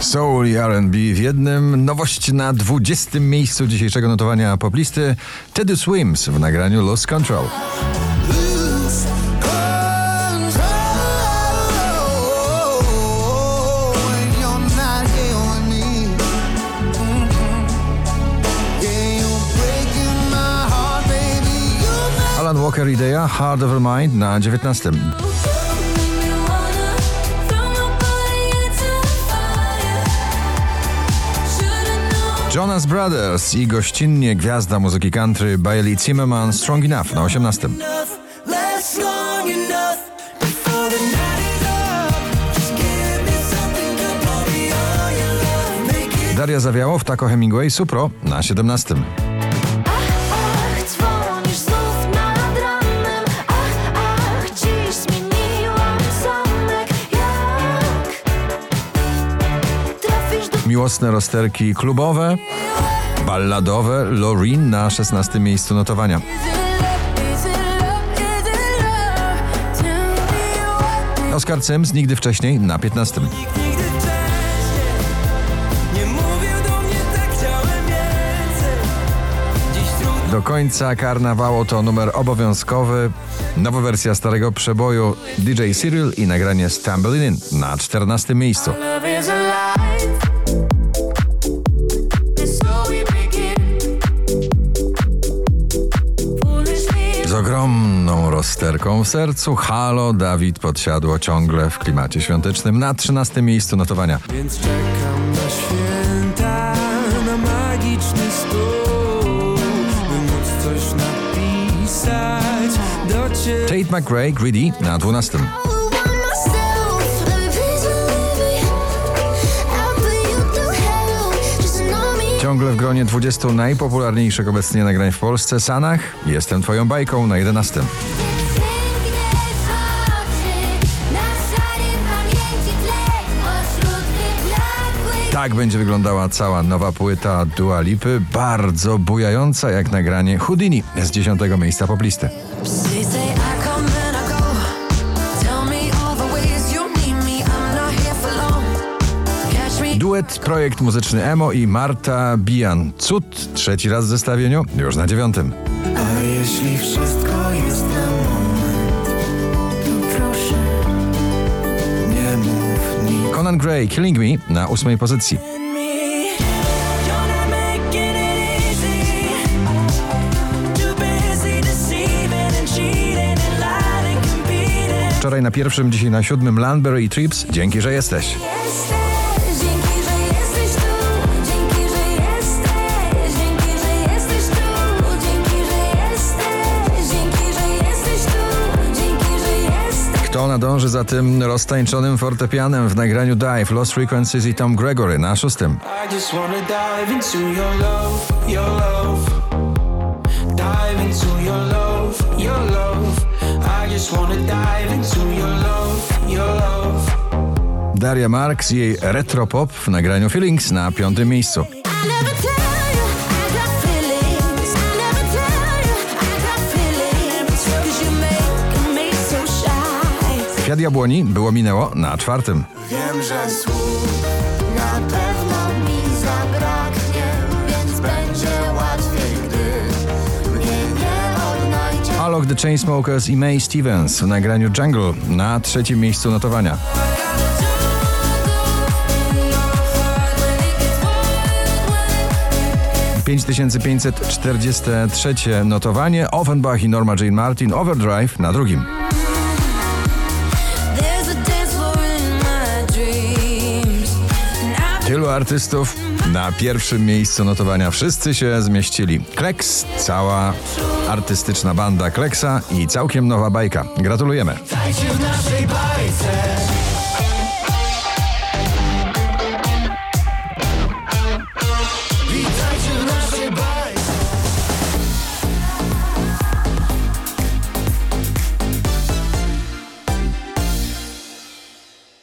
Soul i R&B w jednym. Nowość na 20. miejscu dzisiejszego notowania poplisty. Teddy Swims w nagraniu Lost Control. Alan Walker Idea, Hard Over Mind na 19. Jonas Brothers i gościnnie gwiazda muzyki country Bailey Zimmerman Strong Enough na 18. Daria Zawiało w Taco Hemingway Supro na 17. Miłosne rozterki klubowe, balladowe Loreen na 16. miejscu notowania. Oscar Sims nigdy wcześniej na 15. Nigdy wcześniej nie mówił do końca karnawału to numer obowiązkowy. Nowa wersja starego przeboju DJ Cyril i nagranie Stumbling In na 14. miejscu. Ogromną rozterką w sercu Halo Dawid podsiadło ciągle w klimacie świątecznym na 13. miejscu notowania. Więc czekam na święta Na magiczny stół By móc coś napisać Do ciebie Tate McRae Greedy na 12. Ciągle w gronie 20 najpopularniejszych obecnie nagrań w Polsce Sanach Jestem twoją bajką na 11. Tak będzie wyglądała cała nowa płyta Dua Lipy, bardzo bujająca jak nagranie Houdini z 10 miejsca poplisty. Duet, projekt muzyczny Emo i Marta Bijan. Cud, trzeci raz w zestawieniu, już na dziewiątym. A jeśli wszystko jest na moment Proszę Nie mów nic Conan Gray, Killing Me na ósmej pozycji. Wczoraj na pierwszym, dzisiaj na siódmym Landberry i Trips. Dzięki, że. Jesteś, nadąży za tym roztańczonym fortepianem w nagraniu Dive, Lost Frequencies i Tom Gregory na szóstym. Daria Marks i jej retropop w nagraniu Feelings na piątym miejscu. Kwiat Jabłoni było minęło na czwartym. Wiem, że słów Na pewno mi zabraknie Więc będzie łatwiej, gdy mnie nie odnajdzie Alok The Chainsmokers i May Stevens w nagraniu Jungle na trzecim miejscu notowania. 5543 notowanie Offenbach i Norma Jane Martin Overdrive na drugim. Tylu artystów na pierwszym miejscu notowania. Wszyscy się zmieścili. Kleks, cała artystyczna banda Kleksa i całkiem nowa bajka. Gratulujemy.